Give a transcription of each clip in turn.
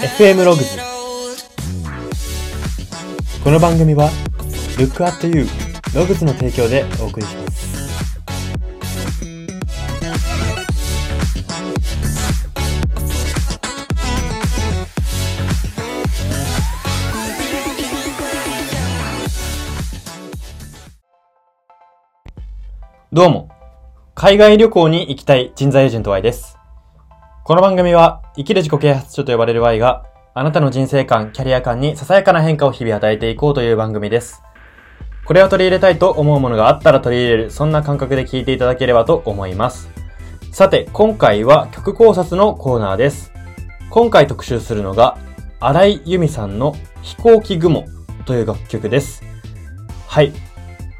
FM ログズこの番組は Look at You ログズの提供でお送りします。どうも。海外旅行に行きたい人材エージェント Y です。この番組は生きる自己啓発書と呼ばれる Y があなたの人生観、キャリア観にささやかな変化を日々与えていこうという番組です。これを取り入れたいと思うものがあったら取り入れる、そんな感覚で聞いていただければと思います。さて、今回は曲考察のコーナーです。今回特集するのが、荒井由実さんの飛行機雲という楽曲です。はい。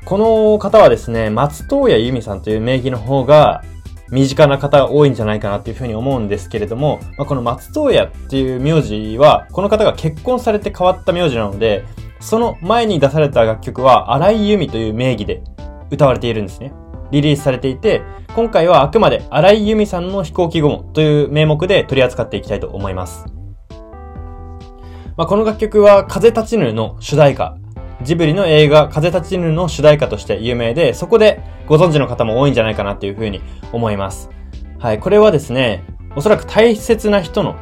この方はですね、松任谷由実さんという名義の方が身近な方が多いんじゃないかなっていうふうに思うんですけれども、まあ、この松任谷っていう名字は、この方が結婚されて変わった名字なので、その前に出された楽曲は、荒井由実という名義で歌われているんですね。リリースされていて、今回はあくまで荒井由実さんの飛行機雲という名目で取り扱っていきたいと思います。まあ、この楽曲は風立ちぬの主題歌。ジブリの映画風立ちぬの主題歌として有名で、そこでご存知の方も多いんじゃないかなっていうふうに思います。はい、これはですね、おそらく大切な人の、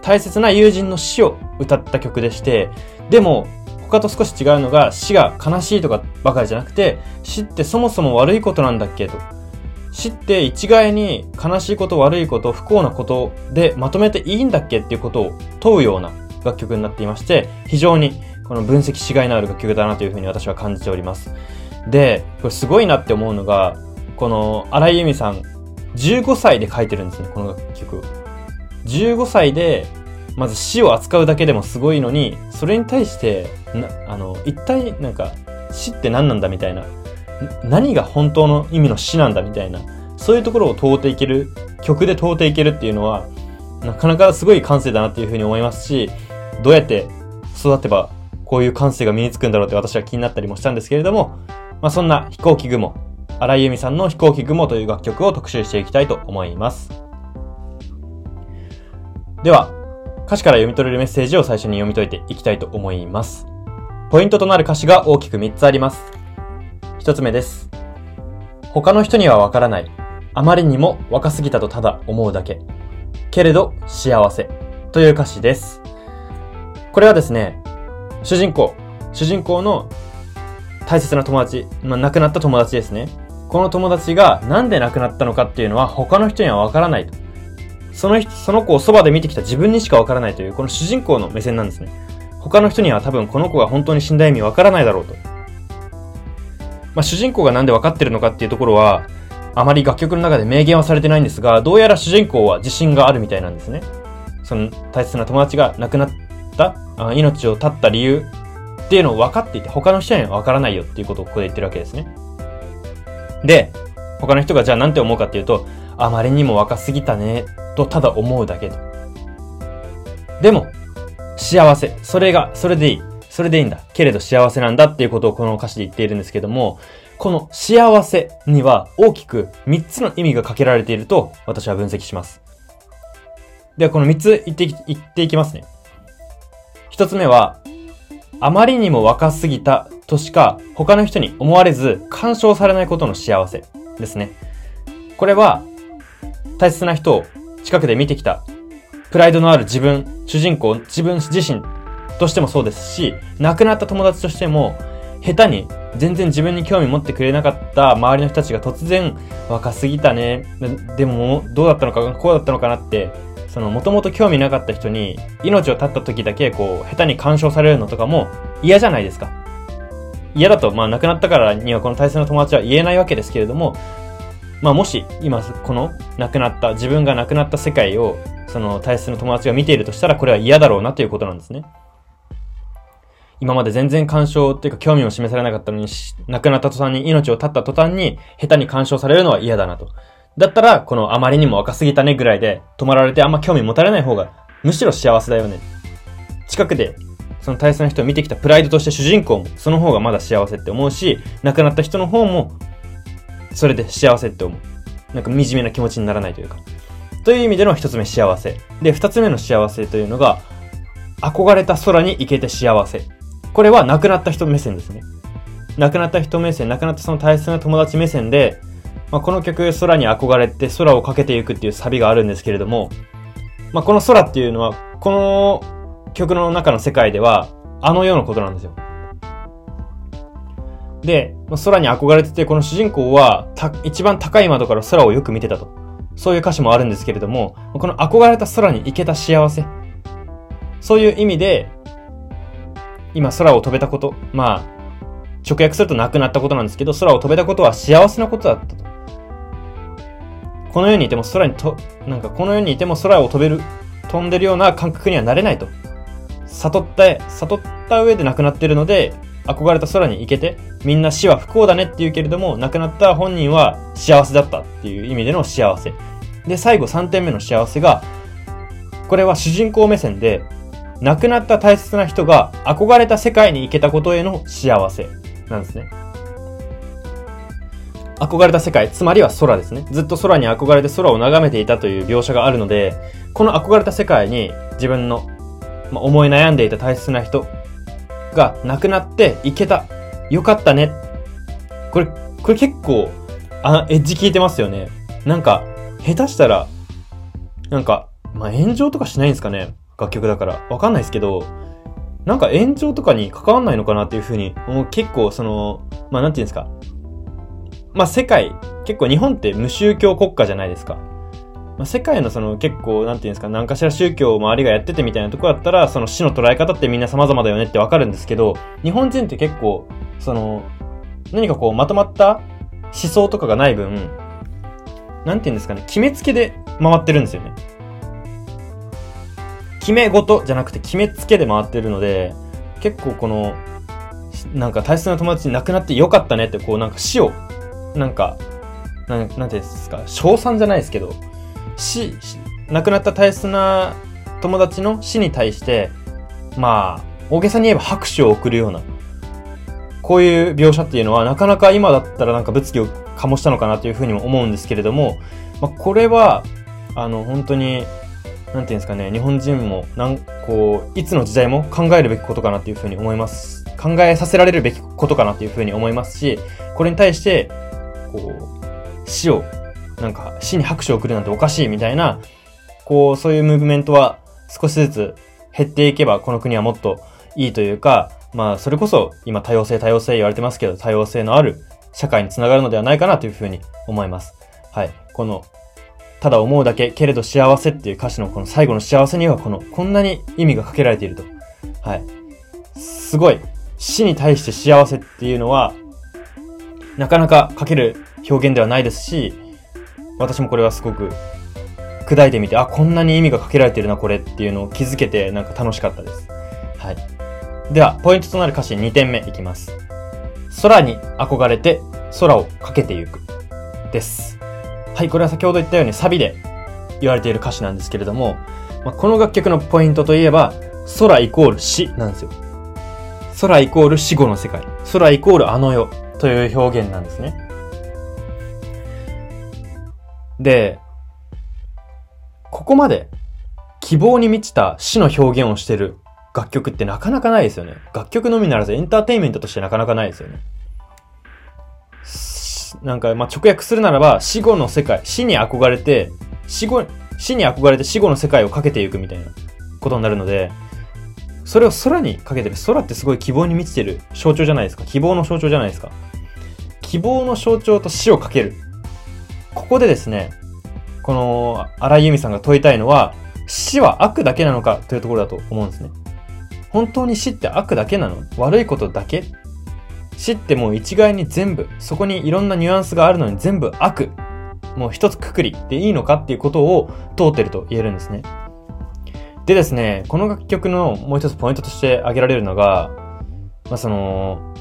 大切な友人の死を歌った曲でして、でも、他と少し違うのが死が悲しいとかばかりじゃなくて、死ってそもそも悪いことなんだっけと。死って一概に悲しいこと、悪いこと、不幸なことでまとめていいんだっけっていうことを問うような楽曲になっていまして、非常にこの分析しがいのある楽曲だなというふうに私は感じております。で、これすごいなって思うのが、この荒井由実さん、15歳で書いてるんですね、この楽曲。15歳で、まず死を扱うだけでもすごいのに、それに対して、あの、一体なんか、死って何なんだみたいな、何が本当の意味の死なんだみたいな、そういうところを問うていける、曲で問うていけるっていうのは、なかなかすごい感性だなっていうふうに思いますし、どうやって育てばこういう感性が身につくんだろうって私は気になったりもしたんですけれども、まあ、そんな飛行機雲、荒井由実さんの飛行機雲という楽曲を特集していきたいと思います。では、歌詞から読み取れるメッセージを最初に読み解いていきたいと思います。ポイントとなる歌詞が大きく3つあります。1つ目です。他の人にはわからない。あまりにも若すぎたとただ思うだけ。けれど幸せ。という歌詞です。これはですね、主人公、主人公の大切な友達、まあ、亡くなった友達ですね。この友達がなんで亡くなったのかっていうのは他の人にはわからないと。その人、その子をそばで見てきた自分にしかわからないという、この主人公の目線なんですね。他の人には多分この子が本当に死んだ意味わからないだろうと。まあ、主人公がなんでわかってるのかっていうところは、あまり楽曲の中で明言はされてないんですが、どうやら主人公は自信があるみたいなんですね。その大切な友達が亡くなった、あ命を絶った理由っていうのを分かっていて、他の人には分からないよっていうことをここで言ってるわけですね。で、他の人がじゃあ何て思うかっていうと、あまりにも若すぎたね、とただ思うだけと。でも、幸せ。それが、それでいい。それでいいんだ。けれど幸せなんだっていうことをこの歌詞で言っているんですけども、この幸せには大きく3つの意味がかけられていると私は分析します。ではこの3つ言って、言っていきますね。1つ目は、あまりにも若すぎたとしか他の人に思われず干渉されないことの幸せですね。これは大切な人を近くで見てきたプライドのある自分、主人公、自分自身としてもそうですし、亡くなった友達としても下手に全然自分に興味持ってくれなかった周りの人たちが突然若すぎたね。でもどうだったのか、こうだったのかなってその、もともと興味なかった人に、命を絶った時だけ、こう、下手に干渉されるのとかも嫌じゃないですか。嫌だと、まあ、亡くなったからにはこの大切な友達は言えないわけですけれども、まあ、もし、今、この、亡くなった、自分が亡くなった世界を、その、大切な友達が見ているとしたら、これは嫌だろうなということなんですね。今まで全然干渉っていうか興味を示されなかったのに、亡くなった途端に、命を絶った途端に、下手に干渉されるのは嫌だなと。だったら、このあまりにも若すぎたねぐらいで止まられてあんま興味持たれない方が、むしろ幸せだよね。近くで、その大切な人を見てきたプライドとして主人公も、その方がまだ幸せって思うし、亡くなった人の方も、それで幸せって思う。なんか惨めな気持ちにならないというか。という意味での一つ目幸せ。で、二つ目の幸せというのが、憧れた空に行けて幸せ。これは亡くなった人目線ですね。亡くなった人目線、亡くなったその大切な友達目線で、まあ、この曲、空に憧れて空をかけていくっていうサビがあるんですけれども、まあ、この空っていうのは、この曲の中の世界では、あの世のことなんですよ。で、空に憧れてて、この主人公は、一番高い窓から空をよく見てたと。そういう歌詞もあるんですけれども、この憧れた空に行けた幸せ。そういう意味で、今空を飛べたこと、まあ、直訳すると亡くなったことなんですけど、空を飛べたことは幸せなことだったと。この世にいても空にと、なんかこの世にいても空を飛べる、飛んでるような感覚にはなれないと。悟った、悟った上で亡くなってるので、憧れた空に行けて、みんな死は不幸だねって言うけれども、亡くなった本人は幸せだったっていう意味での幸せ。で、最後3点目の幸せが、これは主人公目線で、亡くなった大切な人が憧れた世界に行けたことへの幸せなんですね。憧れた世界、つまりは空ですね。ずっと空に憧れて空を眺めていたという描写があるので、この憧れた世界に自分の、まあ、思い悩んでいた大切な人が亡くなって行けた。よかったね。これ、これ結構、あ、エッジ効いてますよね。なんか、下手したら、なんか、まあ、炎上とかしないんですかね楽曲だから。わかんないですけど、なんか炎上とかに関わんないのかなっていうふうに、もう結構その、まあなんていうんですか。まあ世界、結構日本って無宗教国家じゃないですか。まあ、世界のその結構、なんていうんですか、何かしら宗教を周りがやっててみたいなとこだったら、その死の捉え方ってみんな様々だよねってわかるんですけど、日本人って結構、その、何かこうまとまった思想とかがない分、なんていうんですかね、決めつけで回ってるんですよね。決め事じゃなくて決めつけで回ってるので、結構この、なんか大切な友達亡くなってよかったねって、こうなんか死を、なんか、なん、なんていうんですか、賞賛じゃないですけど、死、亡くなった大切な友達の死に対して、まあ、大げさに言えば拍手を送るような、こういう描写っていうのはなかなか今だったらなんか物議を醸したのかなというふうにも思うんですけれども、まあ、これは、あの、本当に、なんていうんですかね、日本人も、なん、こう、いつの時代も考えるべきことかなっていうふうに思います。考えさせられるべきことかなっていうふうに思いますし、これに対して、こう、死をなんか死に拍手を送るなんておかしいみたいな、こう、そういうムーブメントは少しずつ減っていけば、この国はもっといいというか、まあ、それこそ今多様性多様性言われてますけど、多様性のある社会につながるのではないかなというふうに思います。はい。この、ただ思うだけ、けれど幸せっていう歌詞のこの最後の幸せにはこの、こんなに意味がかけられていると。はい。すごい。死に対して幸せっていうのは、なかなか書ける表現ではないですし、私もこれはすごく砕いてみて、あ、こんなに意味がかけられてるな、これっていうのを気づけて、なんか楽しかったです。はい。では、ポイントとなる歌詞2点目いきます。空に憧れて空をかけてゆく。です。はい、これは先ほど言ったようにサビで言われている歌詞なんですけれども、まあ、この楽曲のポイントといえば、空イコール死なんですよ。空イコール死後の世界。空イコールあの世という表現なんですね。で、ここまで希望に満ちた死の表現をしてる楽曲ってなかなかないですよね。楽曲のみならずエンターテインメントとしてなかなかないですよね。なんか、ま、直訳するならば、死後の世界、死に憧れて、死後、死に憧れて死後の世界をかけていくみたいなことになるので、それを空にかけてる。空ってすごい希望に満ちてる象徴じゃないですか。希望の象徴じゃないですか。希望の象徴と死をかける。ここでですね、この荒井由実さんが問いたいのは、死は悪だけなのかというところだと思うんですね。本当に死って悪だけなの？悪いことだけ？死ってもう一概に全部、そこにいろんなニュアンスがあるのに全部悪。もう一つくくりでいいのかっていうことを通ってると言えるんですね。でですね、この楽曲のもう一つポイントとして挙げられるのが、まあ、その、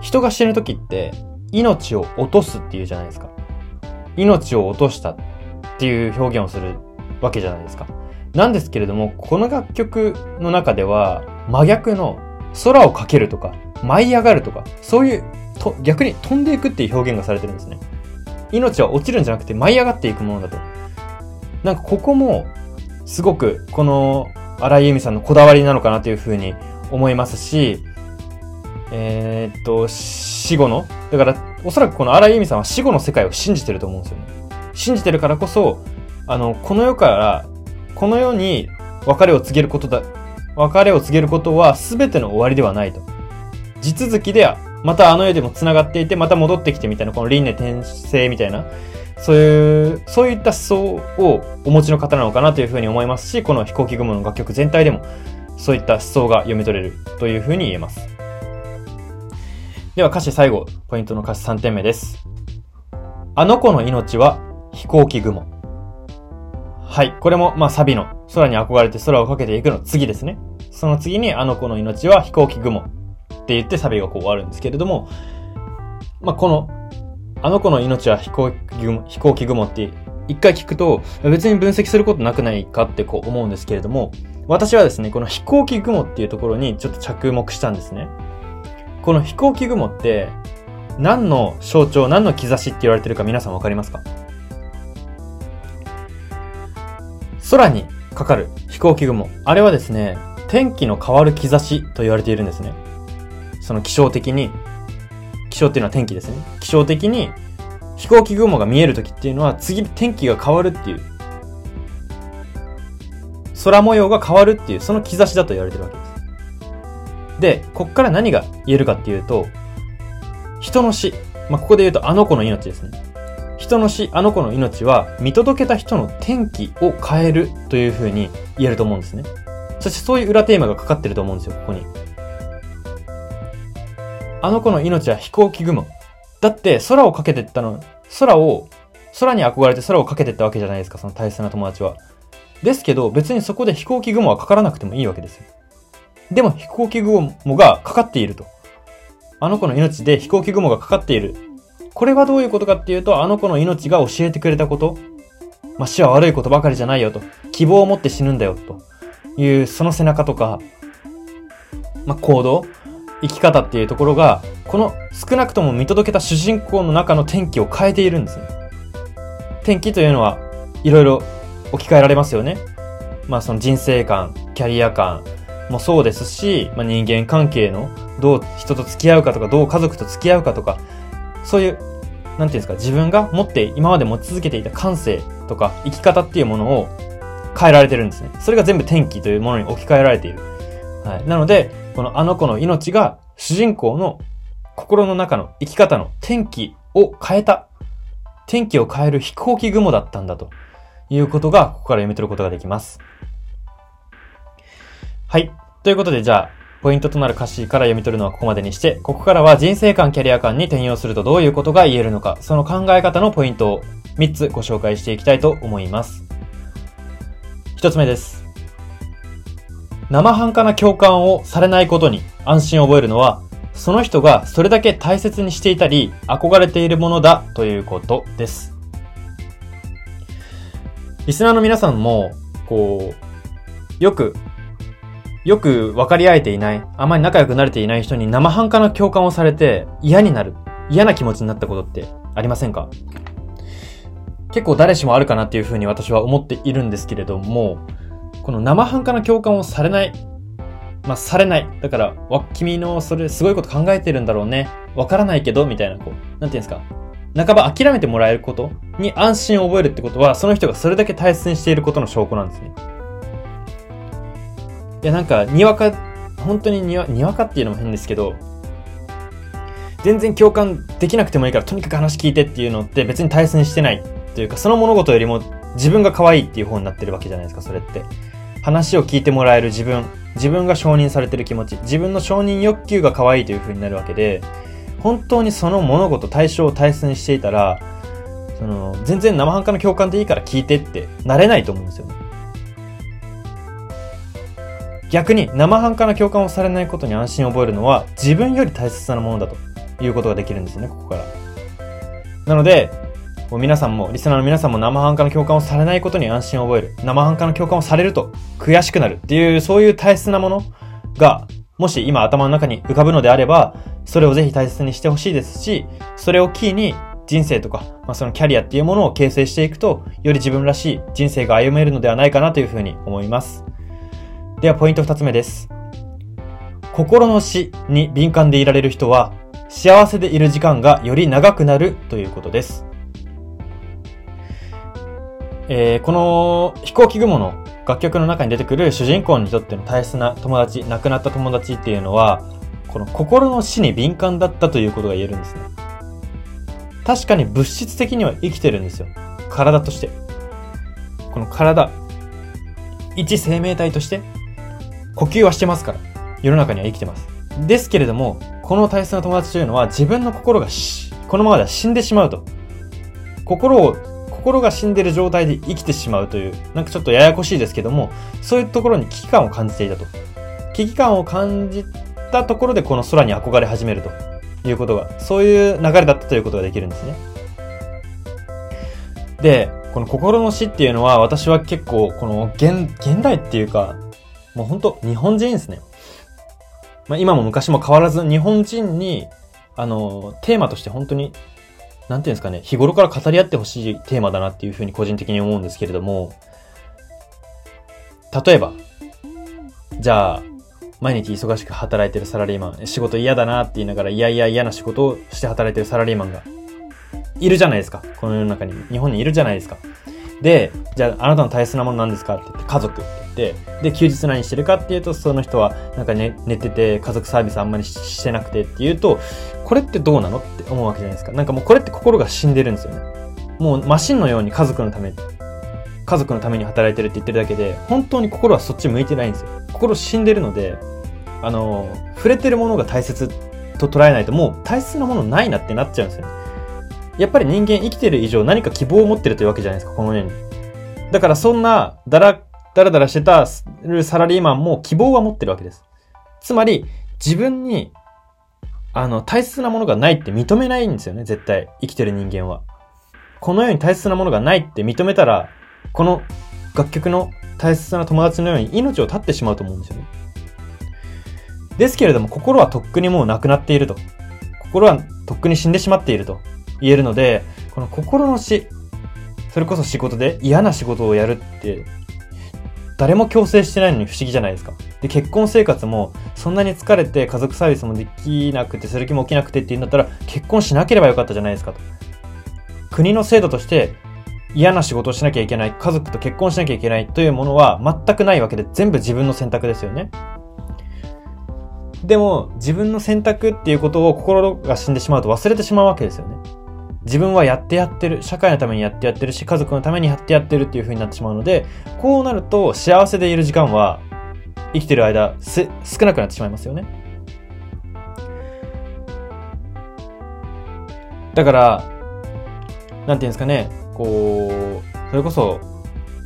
人が死ぬ時って命を落とすっていうじゃないですか。命を落としたっていう表現をするわけじゃないですか。なんですけれども、この楽曲の中では真逆の空をかけるとか、舞い上がるとか、そういうと逆に飛んでいくっていう表現がされてるんですね。命は落ちるんじゃなくて舞い上がっていくものだと。なんかここも、すごく、この荒井由実さんのこだわりなのかなというふうに思いますし、えー、っと、死後の、だから、おそらくこの荒井由実さんは死後の世界を信じてると思うんですよね。信じてるからこそ、あの、この世から、この世に別れを告げることだ、別れを告げることは全ての終わりではないと。地続きで、またあの世でも繋がっていて、また戻ってきてみたいな、この輪廻転生みたいな、そういう、そういった思想をお持ちの方なのかなというふうに思いますし、この飛行機雲の楽曲全体でも、そういった思想が読み取れるというふうに言えます。では歌詞最後、ポイントの歌詞3点目です。あの子の命は飛行機雲。はい。これも、まあ、サビの空に憧れて空をかけていくの次ですね。その次に、あの子の命は飛行機雲って言ってサビがこう終わるんですけれども、まあ、このあの子の命は飛行機雲、飛行機雲って一回聞くと別に分析することなくないかってこう思うんですけれども、私はですね、この飛行機雲っていうところにちょっと着目したんですね。この飛行機雲って何の象徴、何の兆しって言われてるか皆さんわかりますか？空にかかる飛行機雲。あれはですね、天気の変わる兆しと言われているんですね。その気象的に気象っていうのは天気ですね。気象的に飛行機雲が見える時っていうのは次天気が変わるっていう。空模様が変わるっていう、その兆しだと言われてるわけです。で、こっから何が言えるかっていうと、人の死。まあ、ここで言うとあの子の命ですね。人の死、あの子の命は見届けた人の天気を変えるというふうに言えると思うんですね。そしてそういう裏テーマがかかってると思うんですよ、ここに。あの子の命は飛行機雲。だって空をかけてったの、空を、空に憧れて空をかけてったわけじゃないですか、その大切な友達は。ですけど、別にそこで飛行機雲はかからなくてもいいわけですよ。でも飛行機雲がかかっていると。あの子の命で飛行機雲がかかっている。これはどういうことかっていうと、あの子の命が教えてくれたこと。まあ、死は悪いことばかりじゃないよと。希望を持って死ぬんだよと。いう、その背中とか、まあ、行動。生き方っていうところが、この少なくとも見届けた主人公の中の天気を変えているんですね。天気というのはいろいろ置き換えられますよね。まあその人生観、キャリア観もそうですし、まあ、人間関係のどう人と付き合うかとか、どう家族と付き合うかとか、そういう、なんていうんですか、自分が持って今まで持ち続けていた感性とか生き方っていうものを変えられてるんですね。それが全部天気というものに置き換えられている。はい。なので、このあの子の命が主人公の心の中の生き方の天気を変えた。天気を変える飛行機雲だったんだということが、ここから読み取ることができます。はい。ということで、じゃあ、ポイントとなる歌詞から読み取るのはここまでにして、ここからは人生観、キャリア観に転用するとどういうことが言えるのか、その考え方のポイントを3つご紹介していきたいと思います。1つ目です。生半可な共感をされないことに安心を覚えるのは、その人がそれだけ大切にしていたり、憧れているものだということです。リスナーの皆さんも、こう、よく、よく分かり合えていない、あまり仲良くなれていない人に生半可な共感をされて嫌になる、嫌な気持ちになったことってありませんか？結構誰しもあるかなっていうふうに私は思っているんですけれども、この生半可な共感をされない。まあ、されない。だから、わ、君のそれすごいこと考えてるんだろうね。わからないけど、みたいな、こう、なんていうんですか？半ば諦めてもらえることに安心を覚えるってことは、その人がそれだけ大切にしていることの証拠なんですね。いや、なんか、にわか、本当ににわ、にわかっていうのも変ですけど、全然共感できなくてもいいから、とにかく話聞いてっていうのって別に大切にしてないというか、その物事よりも自分が可愛いっていう方になってるわけじゃないですか、それって。話を聞いてもらえる自分、自分が承認されてる気持ち、自分の承認欲求が可愛いという風になるわけで、本当にその物事、対象を大切にしていたら、その、全然生半可の共感でいいから聞いてってなれないと思うんですよね。逆に生半可な共感をされないことに安心を覚えるのは自分より大切なものだということができるんですね、ここから。なので、皆さんも、リスナーの皆さんも生半可な共感をされないことに安心を覚える。生半可な共感をされると悔しくなるっていう、そういう大切なものが、もし今頭の中に浮かぶのであれば、それをぜひ大切にしてほしいですし、それをキーに人生とか、まあ、そのキャリアっていうものを形成していくと、より自分らしい人生が歩めるのではないかなというふうに思います。では、ポイント二つ目です。心の死に敏感でいられる人は、幸せでいる時間がより長くなるということです。えーこの飛行機雲の楽曲の中に出てくる主人公にとっての大切な友達、亡くなった友達っていうのは、この心の死に敏感だったということが言えるんですね。確かに物質的には生きてるんですよ。体として。この体、一生命体として、呼吸はしてますから。世の中には生きてます。ですけれども、この大切な友達というのは自分の心がし、このままでは死んでしまうと。心を、心が死んでる状態で生きてしまうという、なんかちょっとややこしいですけども、そういうところに危機感を感じていたと。危機感を感じたところでこの空に憧れ始めるということが、そういう流れだったということができるんですね。で、この心の死っていうのは私は結構この現、現代っていうか、もう本当日本人ですね。まあ今も昔も変わらず日本人に、あの、テーマとして本当に、なんていうんですかね、日頃から語り合ってほしいテーマだなっていうふうに個人的に思うんですけれども、例えば、じゃあ、毎日忙しく働いてるサラリーマン、仕事嫌だなって言いながら、いやいや嫌な仕事をして働いてるサラリーマンが、いるじゃないですか。この世の中に、日本にいるじゃないですか。で、じゃあ、あなたの大切なもの何ですかって言って、家族て、で、休日何してるかっていうと、その人は、なんか寝、寝てて、家族サービスあんまりしてなくてっていうと、これってどうなの？って思うわけじゃないですか。なんかもうこれって心が死んでるんですよね。もうマシンのように家族のため、家族のために働いてるって言ってるだけで、本当に心はそっち向いてないんですよ。心死んでるので、あの、触れてるものが大切と捉えないと、もう大切なものないなってなっちゃうんですよね。やっぱり人間生きてる以上何か希望を持ってるというわけじゃないですか、この世に。だからそんな、だら、だらだらしてたサラリーマンも希望は持ってるわけです。つまり、自分に、あの、大切なものがないって認めないんですよね、絶対。生きてる人間は。この世に大切なものがないって認めたら、この楽曲の大切な友達のように命を絶ってしまうと思うんですよね。ですけれども、心はとっくにもうなくなっていると。心はとっくに死んでしまっていると言えるので、この心の死、それこそ仕事で嫌な仕事をやるって、誰も強制してないのに不思議じゃないですか。で、結婚生活も、そんなに疲れて家族サービスもできなくて、する気も起きなくてって言うんだったら、結婚しなければよかったじゃないですかと。国の制度として、嫌な仕事をしなきゃいけない、家族と結婚しなきゃいけないというものは全くないわけで、全部自分の選択ですよね。でも、自分の選択っていうことを心が死んでしまうと忘れてしまうわけですよね。自分はやってやってる、社会のためにやってやってるし、家族のためにやってやってるっていう風になってしまうので、こうなると幸せでいる時間は、生きてる間、す、少なくなってしまいますよね。だから、なんていうんですかね、こう、それこそ、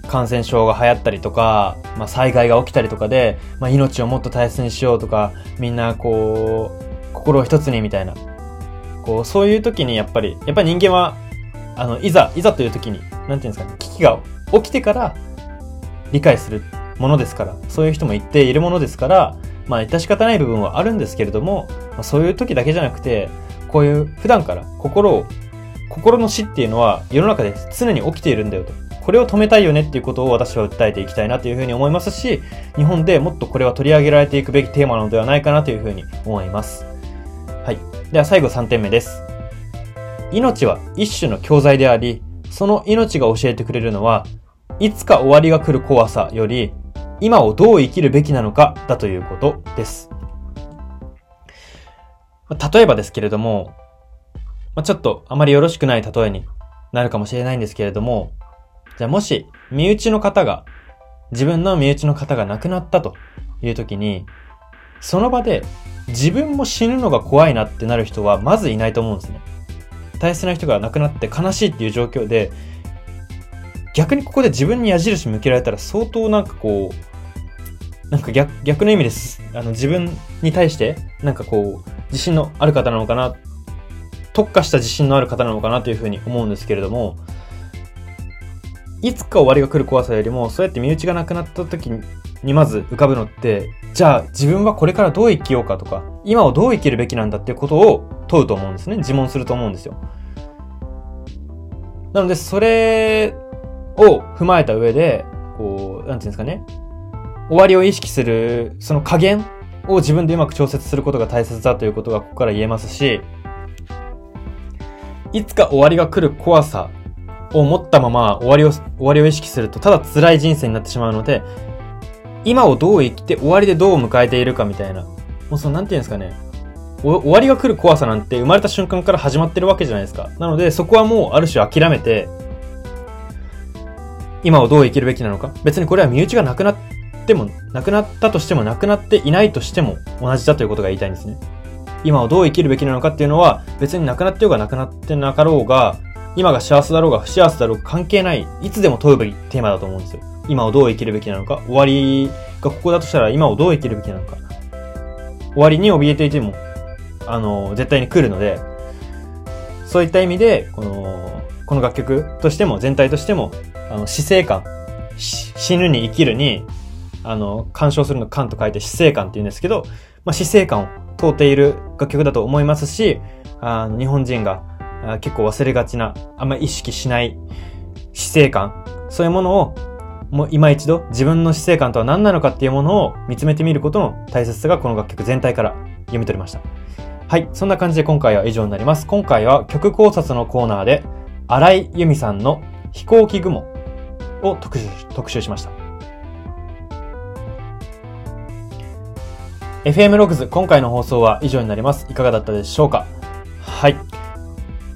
感染症が流行ったりとか、まあ、災害が起きたりとかで、まあ、命をもっと大切にしようとか、みんなこう、心を一つにみたいな。こう、そういう時にやっぱり、やっぱり人間は、あの、いざ、いざという時に、なんていうんですかね、危機が起きてから理解するものですから、そういう人も言っているものですから、まあ、致し方ない部分はあるんですけれども、まあ、そういう時だけじゃなくて、こういう普段から心を、心の死っていうのは世の中で常に起きているんだよと。これを止めたいよねっていうことを私は訴えていきたいなというふうに思いますし、日本でもっとこれは取り上げられていくべきテーマなのではないかなというふうに思います。はい。では最後3点目です。命は一種の教材であり、その命が教えてくれるのは、いつか終わりが来る怖さより、今をどう生きるべきなのかだということです。例えばですけれども、ま、ちょっとあまりよろしくない例えになるかもしれないんですけれども、じゃあもし身内の方が、自分の身内の方が亡くなったという時に、その場で自分も死ぬのが怖いなってなる人はまずいないと思うんですね。大切な人が亡くなって悲しいっていう状況で、逆にここで自分に矢印向けられたら相当なんかこう、なんか逆逆の意味です。あの自分に対して、なんかこう、自信のある方なのかな、特化した自信のある方なのかなというふうに思うんですけれども、いつか終わりが来る怖さよりも、そうやって身内が亡くなった時にまず浮かぶのって、じゃあ自分はこれからどう生きようかとか、今をどう生きるべきなんだっていうことを問うと思うんですね。自問すると思うんですよ。なので、それを踏まえた上で、こう、なんていうんですかね。終わりを意識する、その加減を自分でうまく調節することが大切だということがここから言えますし、いつか終わりが来る怖さを持ったまま終わりを、終わりを意識するとただ辛い人生になってしまうので、今をどう生きて終わりでどう迎えているかみたいな。もうその、なんていうんですかね。終わりが来る怖さなんて生まれた瞬間から始まってるわけじゃないですか。なので、そこはもうある種諦めて、今をどう生きるべきなのか。別にこれは身内がなくなっても、なくなったとしても、なくなっていないとしても同じだということが言いたいんですね。今をどう生きるべきなのかっていうのは、別になくなってようがなくなってなかろうが、今が幸せだろうが不幸せだろうが関係ない、いつでも問うべきテーマだと思うんですよ。今をどう生きるべきなのか、終わりがここだとしたら今をどう生きるべきなのか。終わりに怯えていても、あの、絶対に来るので、そういった意味で、この、この楽曲としても、全体としても、あの、死生観、死ぬに生きるに、あの、干渉するの観と書いて死生観って言うんですけど、まあ、死生観を通っている楽曲だと思いますし、あの日本人が結構忘れがちな、あんま意識しない死生観、そういうものをもう今一度自分の死生観とは何なのかっていうものを見つめてみることの大切さがこの楽曲全体から読み取れました。はい。そんな感じで今回は以上になります。今回は曲考察のコーナーで、荒井由美さんの飛行機雲を特集特集しました。FM ログズ、今回の放送は以上になります。いかがだったでしょうか？はい。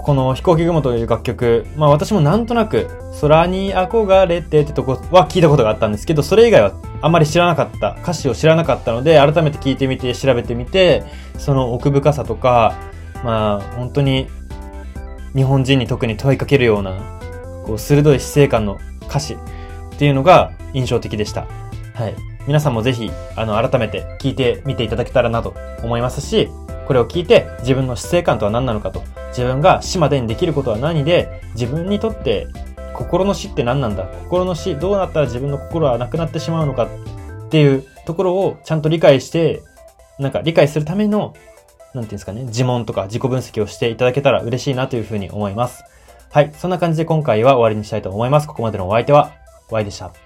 この飛行機雲という楽曲、まあ私もなんとなく空に憧れてってとこは聞いたことがあったんですけど、それ以外はあまり知らなかった、歌詞を知らなかったので、改めて聞いてみて、調べてみて、その奥深さとか、まあ本当に日本人に特に問いかけるような、こう鋭い死生観の歌詞っていうのが印象的でした。はい。皆さんもぜひ、あの、改めて聞いてみていただけたらなと思いますし、これを聞いて自分の死生観とは何なのかと、自分が死までにできることは何で、自分にとって心の死って何なんだ心の死、どうなったら自分の心はなくなってしまうのかっていうところをちゃんと理解して、なんか理解するための、なんていうんですかね、自問とか自己分析をしていただけたら嬉しいなというふうに思います。はい。そんな感じで今回は終わりにしたいと思います。ここまでのお相手は、Y でした。